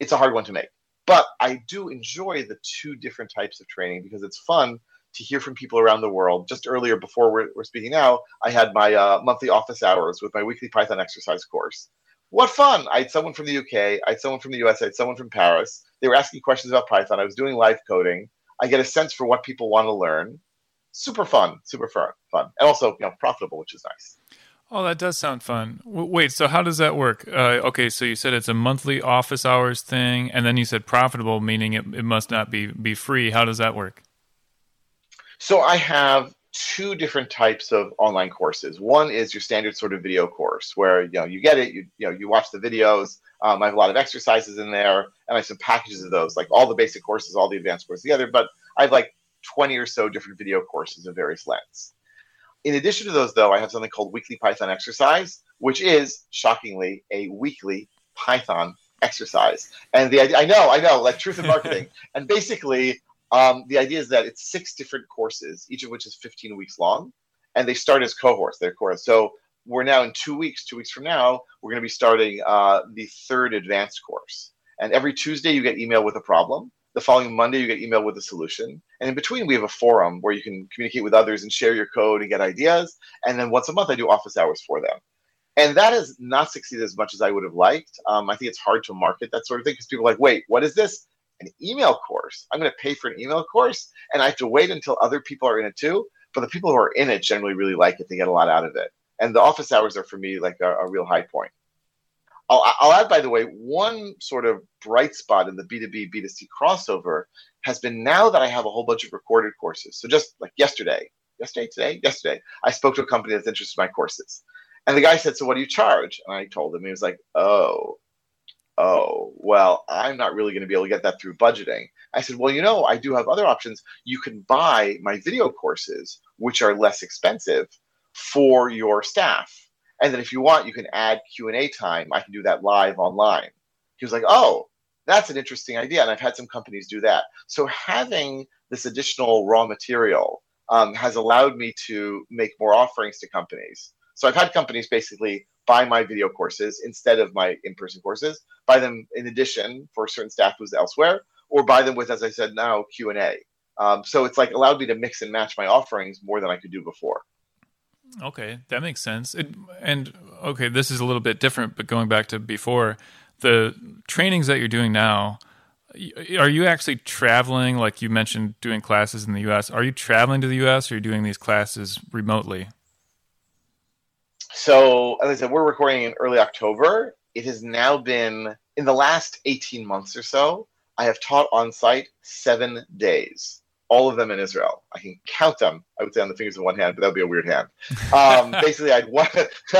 it's a hard one to make. But I do enjoy the two different types of training because it's fun to hear from people around the world. Just earlier, before we're, we're speaking now, I had my uh, monthly office hours with my weekly Python exercise course. What fun! I had someone from the UK, I had someone from the US, I had someone from Paris. They were asking questions about Python. I was doing live coding. I get a sense for what people want to learn. Super fun, super fun, fun, and also you know profitable, which is nice. Oh, that does sound fun. wait, so how does that work? Uh, okay, so you said it's a monthly office hours thing, and then you said profitable, meaning it, it must not be be free. How does that work? So I have two different types of online courses. One is your standard sort of video course where you know you get it, you you know you watch the videos. Um, I have a lot of exercises in there, and I have some packages of those, like all the basic courses, all the advanced courses together. But I have like 20 or so different video courses of various lengths. In addition to those, though, I have something called Weekly Python Exercise, which is shockingly a weekly Python exercise. And the idea, I know, I know, like truth in marketing. and basically, um, the idea is that it's six different courses, each of which is 15 weeks long. and they start as cohorts. They're cohorts. So we're now in two weeks. Two weeks from now, we're going to be starting uh, the third advanced course. And every Tuesday, you get email with a problem. The following Monday, you get emailed with a solution. And in between, we have a forum where you can communicate with others and share your code and get ideas. And then once a month, I do office hours for them. And that has not succeeded as much as I would have liked. Um, I think it's hard to market that sort of thing because people are like, wait, what is this? An email course? I'm going to pay for an email course and I have to wait until other people are in it too. But the people who are in it generally really like it. They get a lot out of it. And the office hours are for me like a, a real high point. I'll, I'll add, by the way, one sort of bright spot in the B2B, B2C crossover has been now that I have a whole bunch of recorded courses. So just like yesterday, yesterday, today, yesterday, I spoke to a company that's interested in my courses. And the guy said, So what do you charge? And I told him, he was like, Oh, oh, well, I'm not really going to be able to get that through budgeting. I said, Well, you know, I do have other options. You can buy my video courses, which are less expensive for your staff. And then if you want, you can add Q&A time. I can do that live online. He was like, Oh, that's an interesting idea. And I've had some companies do that. So having this additional raw material um, has allowed me to make more offerings to companies so I've had companies basically buy my video courses instead of my in-person courses, buy them in addition for certain staff who's elsewhere, or buy them with, as I said now, Q and A. Um, so it's like allowed me to mix and match my offerings more than I could do before. Okay, that makes sense. It, and okay, this is a little bit different, but going back to before, the trainings that you're doing now, are you actually traveling? Like you mentioned, doing classes in the U.S. Are you traveling to the U.S. or are you doing these classes remotely? So, as I said, we're recording in early October. It has now been, in the last 18 months or so, I have taught on site seven days, all of them in Israel. I can count them, I would say, on the fingers of one hand, but that would be a weird hand. Um, basically, I had, one,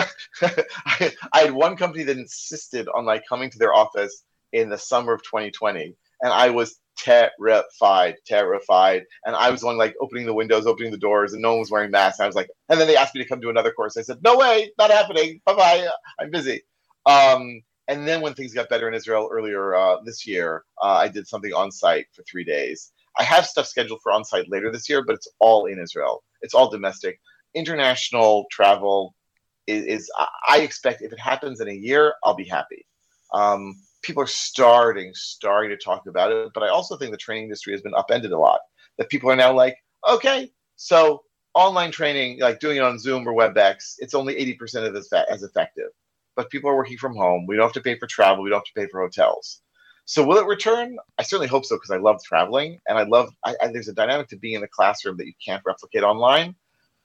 I, I had one company that insisted on like coming to their office in the summer of 2020, and I was terrified, terrified. And I was the one like opening the windows, opening the doors, and no one was wearing masks. And I was like, and then they asked me to come to another course. I said, no way, not happening. Bye bye. I'm busy. Um, and then when things got better in Israel earlier uh, this year, uh, I did something on site for three days. I have stuff scheduled for on site later this year, but it's all in Israel. It's all domestic. International travel is, is I expect if it happens in a year, I'll be happy. Um, people are starting, starting to talk about it. But I also think the training industry has been upended a lot. That people are now like, okay, so online training, like doing it on Zoom or WebEx, it's only 80% of this as effective. But people are working from home. We don't have to pay for travel. We don't have to pay for hotels. So will it return? I certainly hope so because I love traveling and I love. I, I, there's a dynamic to being in the classroom that you can't replicate online.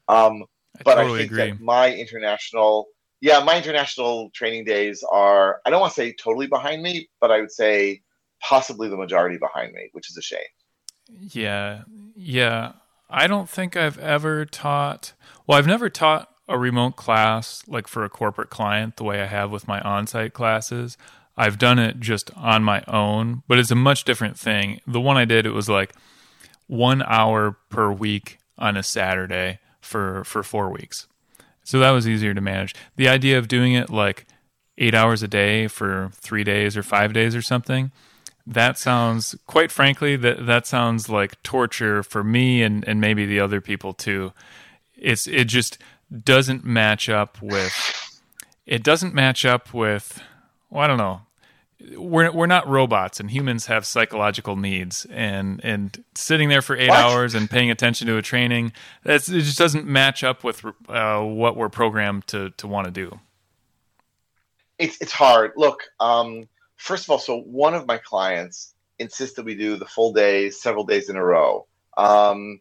Um, I but totally I think agree. that my international yeah, my international training days are, I don't want to say totally behind me, but I would say possibly the majority behind me, which is a shame. Yeah. Yeah. I don't think I've ever taught, well, I've never taught a remote class like for a corporate client the way I have with my on site classes. I've done it just on my own, but it's a much different thing. The one I did, it was like one hour per week on a Saturday for, for four weeks. So that was easier to manage. The idea of doing it like eight hours a day for three days or five days or something, that sounds quite frankly that that sounds like torture for me and, and maybe the other people too. It's it just doesn't match up with it doesn't match up with well, I don't know we're we're not robots and humans have psychological needs and and sitting there for eight what? hours and paying attention to a training that's it just doesn't match up with uh, what we're programmed to to want to do. It's it's hard. Look um, first of all so one of my clients insists that we do the full day several days in a row. Um,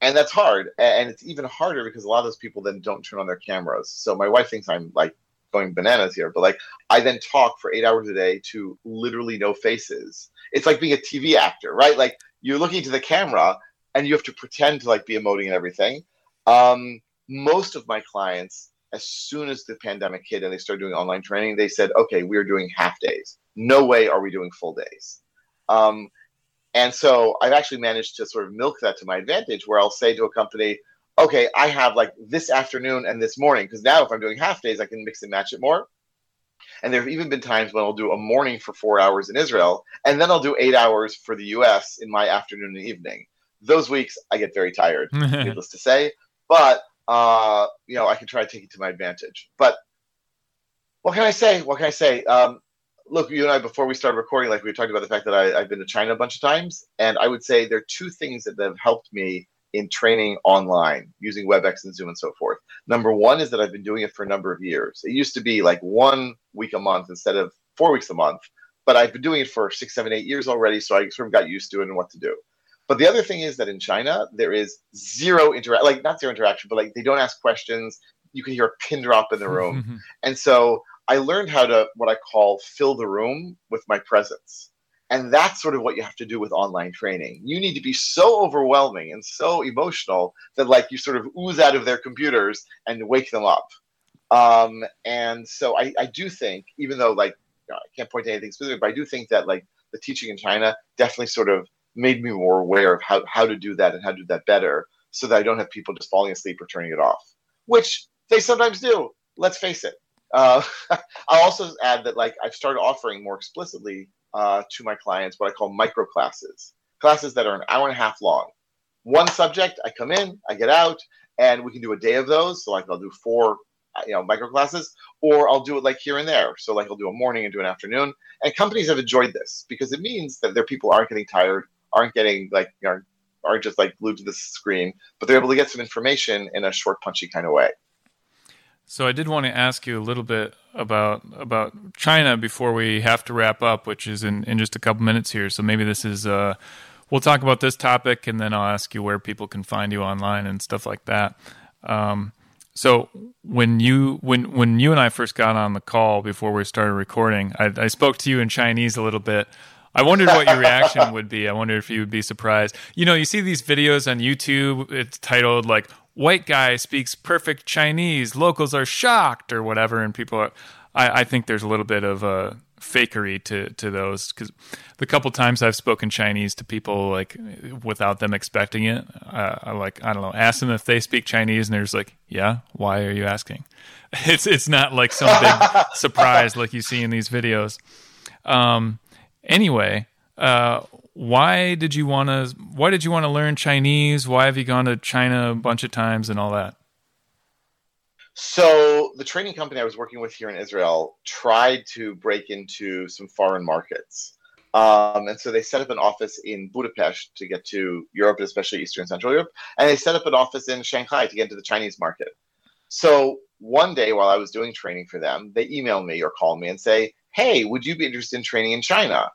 and that's hard and it's even harder because a lot of those people then don't turn on their cameras. So my wife thinks i'm like going bananas here, but like I then talk for eight hours a day to literally no faces. It's like being a TV actor, right? Like you're looking to the camera and you have to pretend to like be emoting and everything. Um, most of my clients, as soon as the pandemic hit and they started doing online training, they said, okay, we're doing half days. No way are we doing full days. Um, and so I've actually managed to sort of milk that to my advantage where I'll say to a company, okay, I have like this afternoon and this morning because now if I'm doing half days, I can mix and match it more. And there have even been times when I'll do a morning for four hours in Israel, and then I'll do eight hours for the US in my afternoon and evening. Those weeks I get very tired, needless to say. But uh, you know, I can try to take it to my advantage. But what can I say? What can I say? Um, look, you and I, before we started recording, like we talked about the fact that I, have been to China a bunch of times, and I would say there are two things that have helped me in training online using WebEx and Zoom and so forth. Number one is that I've been doing it for a number of years. It used to be like one week a month instead of four weeks a month, but I've been doing it for six, seven, eight years already, so I sort of got used to it and what to do. But the other thing is that in China, there is zero interaction, like not zero interaction, but like they don't ask questions. You can hear a pin drop in the room. Mm-hmm. and so I learned how to what I call fill the room with my presence. And that's sort of what you have to do with online training. You need to be so overwhelming and so emotional that like you sort of ooze out of their computers and wake them up. Um, and so I, I do think, even though like you know, I can't point to anything specific, but I do think that like the teaching in China definitely sort of made me more aware of how, how to do that and how to do that better so that I don't have people just falling asleep or turning it off, which they sometimes do. Let's face it. Uh, I'll also add that like I've started offering more explicitly uh, to my clients what I call micro classes, classes that are an hour and a half long. One subject, I come in, I get out, and we can do a day of those. So like I'll do four, uh, you know, micro classes, or I'll do it like here and there. So like I'll do a morning and do an afternoon. And companies have enjoyed this because it means that their people aren't getting tired, aren't getting like you know, aren't just like glued to the screen, but they're able to get some information in a short, punchy kind of way. So I did want to ask you a little bit about about China before we have to wrap up, which is in, in just a couple minutes here. So maybe this is uh, we'll talk about this topic, and then I'll ask you where people can find you online and stuff like that. Um, so when you when when you and I first got on the call before we started recording, I, I spoke to you in Chinese a little bit. I wondered what your reaction would be. I wondered if you would be surprised. You know, you see these videos on YouTube. It's titled like white guy speaks perfect Chinese, locals are shocked or whatever, and people are. I, I think there's a little bit of a fakery to to those because the couple times I've spoken Chinese to people like without them expecting it, uh, I like I don't know, ask them if they speak Chinese, and they're just like, yeah, why are you asking? It's it's not like some big surprise like you see in these videos. Um, anyway, uh, why did you want to why did you want to learn Chinese? Why have you gone to China a bunch of times and all that? So the training company I was working with here in Israel tried to break into some foreign markets. Um, and so they set up an office in Budapest to get to Europe, especially Eastern and Central Europe. And they set up an office in Shanghai to get into the Chinese market. So one day while I was doing training for them, they email me or call me and say, Hey, would you be interested in training in China?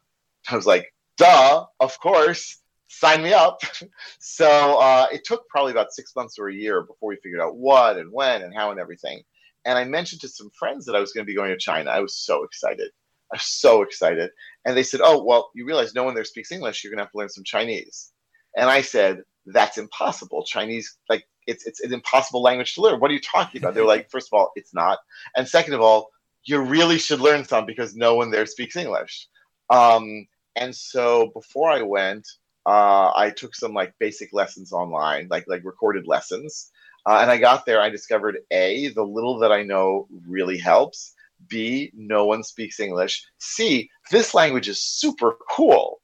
I was like, duh, of course, sign me up. so uh, it took probably about six months or a year before we figured out what and when and how and everything. And I mentioned to some friends that I was going to be going to China. I was so excited. I was so excited. And they said, Oh, well, you realize no one there speaks English. You're going to have to learn some Chinese. And I said, That's impossible. Chinese, like, it's, it's an impossible language to learn. What are you talking about? They're like, First of all, it's not. And second of all, you really should learn some because no one there speaks English. Um, and so before I went, uh, I took some like basic lessons online, like like recorded lessons. Uh, and I got there, I discovered A, the little that I know really helps. B, no one speaks English. C, this language is super cool.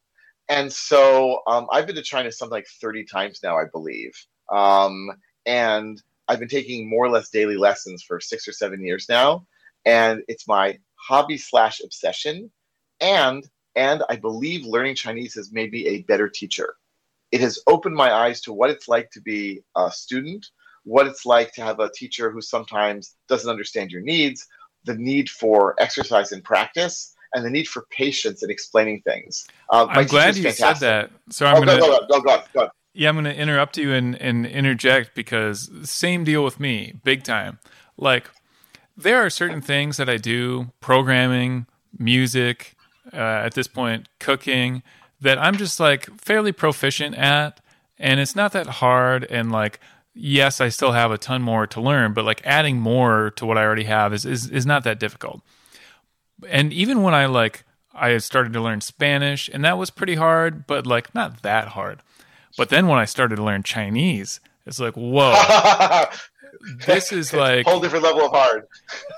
And so um, I've been to China something like 30 times now, I believe. Um, and I've been taking more or less daily lessons for six or seven years now. And it's my hobby slash obsession. And and I believe learning Chinese has made me a better teacher. It has opened my eyes to what it's like to be a student, what it's like to have a teacher who sometimes doesn't understand your needs, the need for exercise and practice, and the need for patience in explaining things. Uh, I'm glad you fantastic. said that. So I'm oh, going to go, go, go, go, Yeah, I'm going to interrupt you and, and interject because same deal with me, big time. Like there are certain things that I do, programming, music, uh, at this point cooking that I'm just like fairly proficient at, and it's not that hard. And like, yes, I still have a ton more to learn, but like adding more to what I already have is is, is not that difficult. And even when I like I started to learn Spanish, and that was pretty hard, but like not that hard. But then when I started to learn Chinese, it's like, whoa, this is like a whole different level of hard.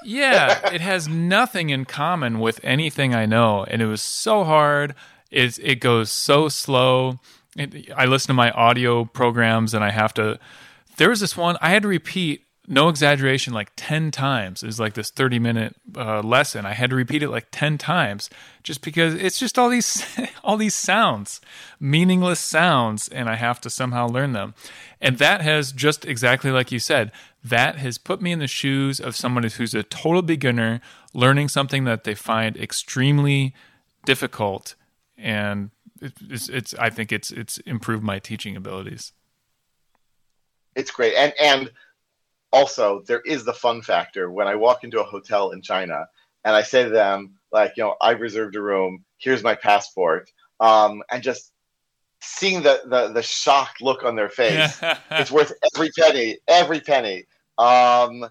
yeah, it has nothing in common with anything I know, and it was so hard. It it goes so slow. It, I listen to my audio programs, and I have to there was this one I had to repeat no exaggeration, like 10 times. Was like this 30 minute uh, lesson. I had to repeat it like 10 times just because it's just all these, all these sounds, meaningless sounds, and I have to somehow learn them. And that has just exactly like you said, that has put me in the shoes of someone who's a total beginner learning something that they find extremely difficult. And it's, it's I think it's, it's improved my teaching abilities. It's great. And, and, also there is the fun factor when I walk into a hotel in China and I say to them like, you know, I've reserved a room. Here's my passport, um, and just seeing the, the the shocked look on their face, it's worth every penny, every penny. Um,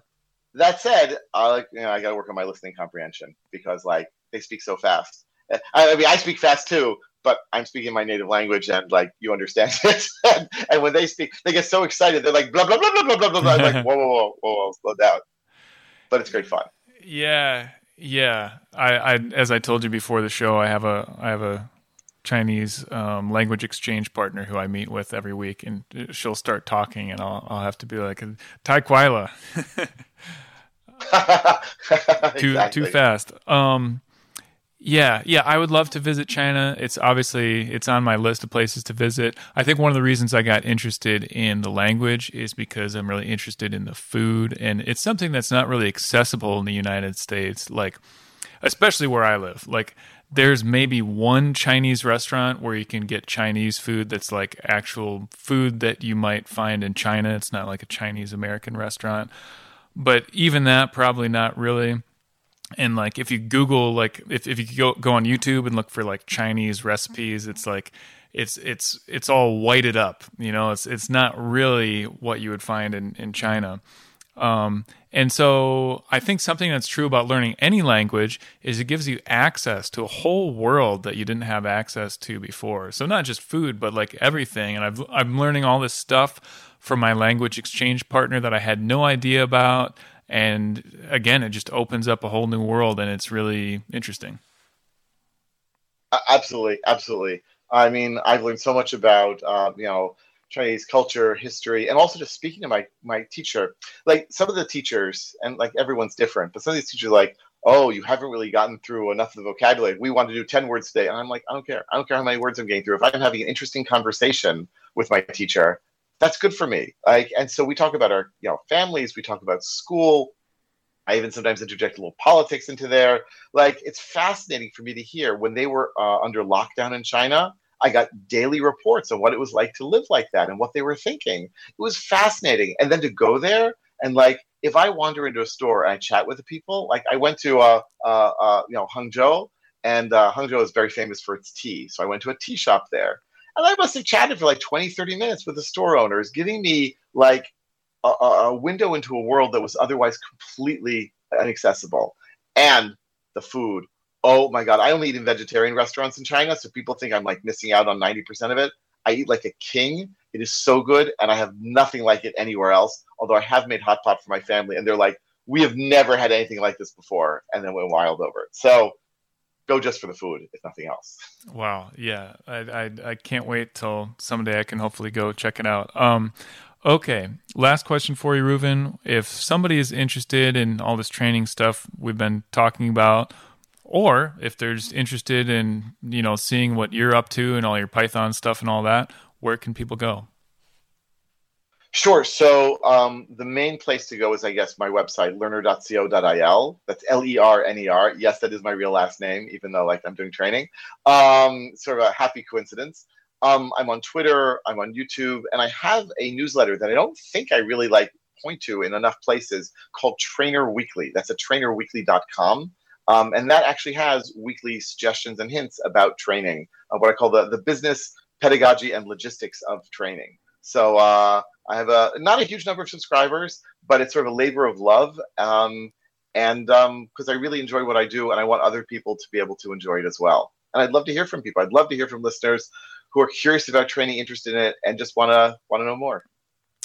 that said, I like you know I got to work on my listening comprehension because like they speak so fast. I, I mean, I speak fast too, but I'm speaking my native language and like you understand it. and, and, when they speak, they get so excited. They're like blah blah blah blah blah blah blah. blah. I'm like whoa whoa whoa whoa whoa slow down. But it's great fun. Yeah, yeah. I, I as I told you before the show, I have a I have a Chinese um, language exchange partner who I meet with every week, and she'll start talking, and I'll I'll have to be like Tai Kwaila. too exactly. too fast. Um, yeah, yeah, I would love to visit China. It's obviously it's on my list of places to visit. I think one of the reasons I got interested in the language is because I'm really interested in the food and it's something that's not really accessible in the United States like especially where I live. Like there's maybe one Chinese restaurant where you can get Chinese food that's like actual food that you might find in China. It's not like a Chinese American restaurant. But even that probably not really and like if you google like if, if you go go on youtube and look for like chinese recipes it's like it's it's it's all whited up you know it's it's not really what you would find in in china um, and so I think something that's true about learning any language is it gives you access to a whole world that you didn't have access to before. So not just food, but like everything. And I've, I'm learning all this stuff from my language exchange partner that I had no idea about and again it just opens up a whole new world and it's really interesting. Absolutely absolutely. I mean i've learned so much about um, you know chinese culture history and also just speaking to my my teacher. Like some of the teachers and like everyone's different but some of these teachers like oh you haven't really gotten through enough of the vocabulary. We want to do 10 words today. And i'm like i don't care. I don't care how many words i'm getting through. If i'm having an interesting conversation with my teacher that's good for me. Like, and so we talk about our, you know, families. We talk about school. I even sometimes interject a little politics into there. Like, it's fascinating for me to hear when they were uh, under lockdown in China. I got daily reports on what it was like to live like that and what they were thinking. It was fascinating. And then to go there and like, if I wander into a store and I chat with the people, like I went to uh, uh, uh you know Hangzhou, and uh, Hangzhou is very famous for its tea. So I went to a tea shop there, and I must have chatted for like 20, 30 minutes with the store owners, giving me like a, a window into a world that was otherwise completely inaccessible. And the food. Oh my God. I only eat in vegetarian restaurants in China. So people think I'm like missing out on 90% of it. I eat like a king. It is so good. And I have nothing like it anywhere else. Although I have made hot pot for my family. And they're like, we have never had anything like this before. And then went wild over it. So go just for the food, if nothing else. Wow, yeah, I I, I can't wait till someday I can hopefully go check it out. Um, okay, last question for you, Reuven. If somebody is interested in all this training stuff we've been talking about, or if they're just interested in you know seeing what you're up to and all your Python stuff and all that, where can people go? Sure. So um, the main place to go is, I guess, my website, lerner.co.il. That's L-E-R-N-E-R. Yes, that is my real last name, even though like I'm doing training. Um, sort of a happy coincidence. Um, I'm on Twitter. I'm on YouTube, and I have a newsletter that I don't think I really like point to in enough places called Trainer Weekly. That's at trainerweekly.com. Um, and that actually has weekly suggestions and hints about training, uh, what I call the, the business, pedagogy, and logistics of training. So uh, I have a not a huge number of subscribers, but it's sort of a labor of love. Um, and because um, I really enjoy what I do, and I want other people to be able to enjoy it as well. And I'd love to hear from people. I'd love to hear from listeners who are curious about training, interested in it, and just want to want to know more.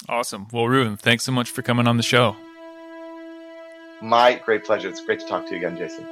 Awesome. Well, Reuven, thanks so much for coming on the show. My great pleasure. It's great to talk to you again, Jason.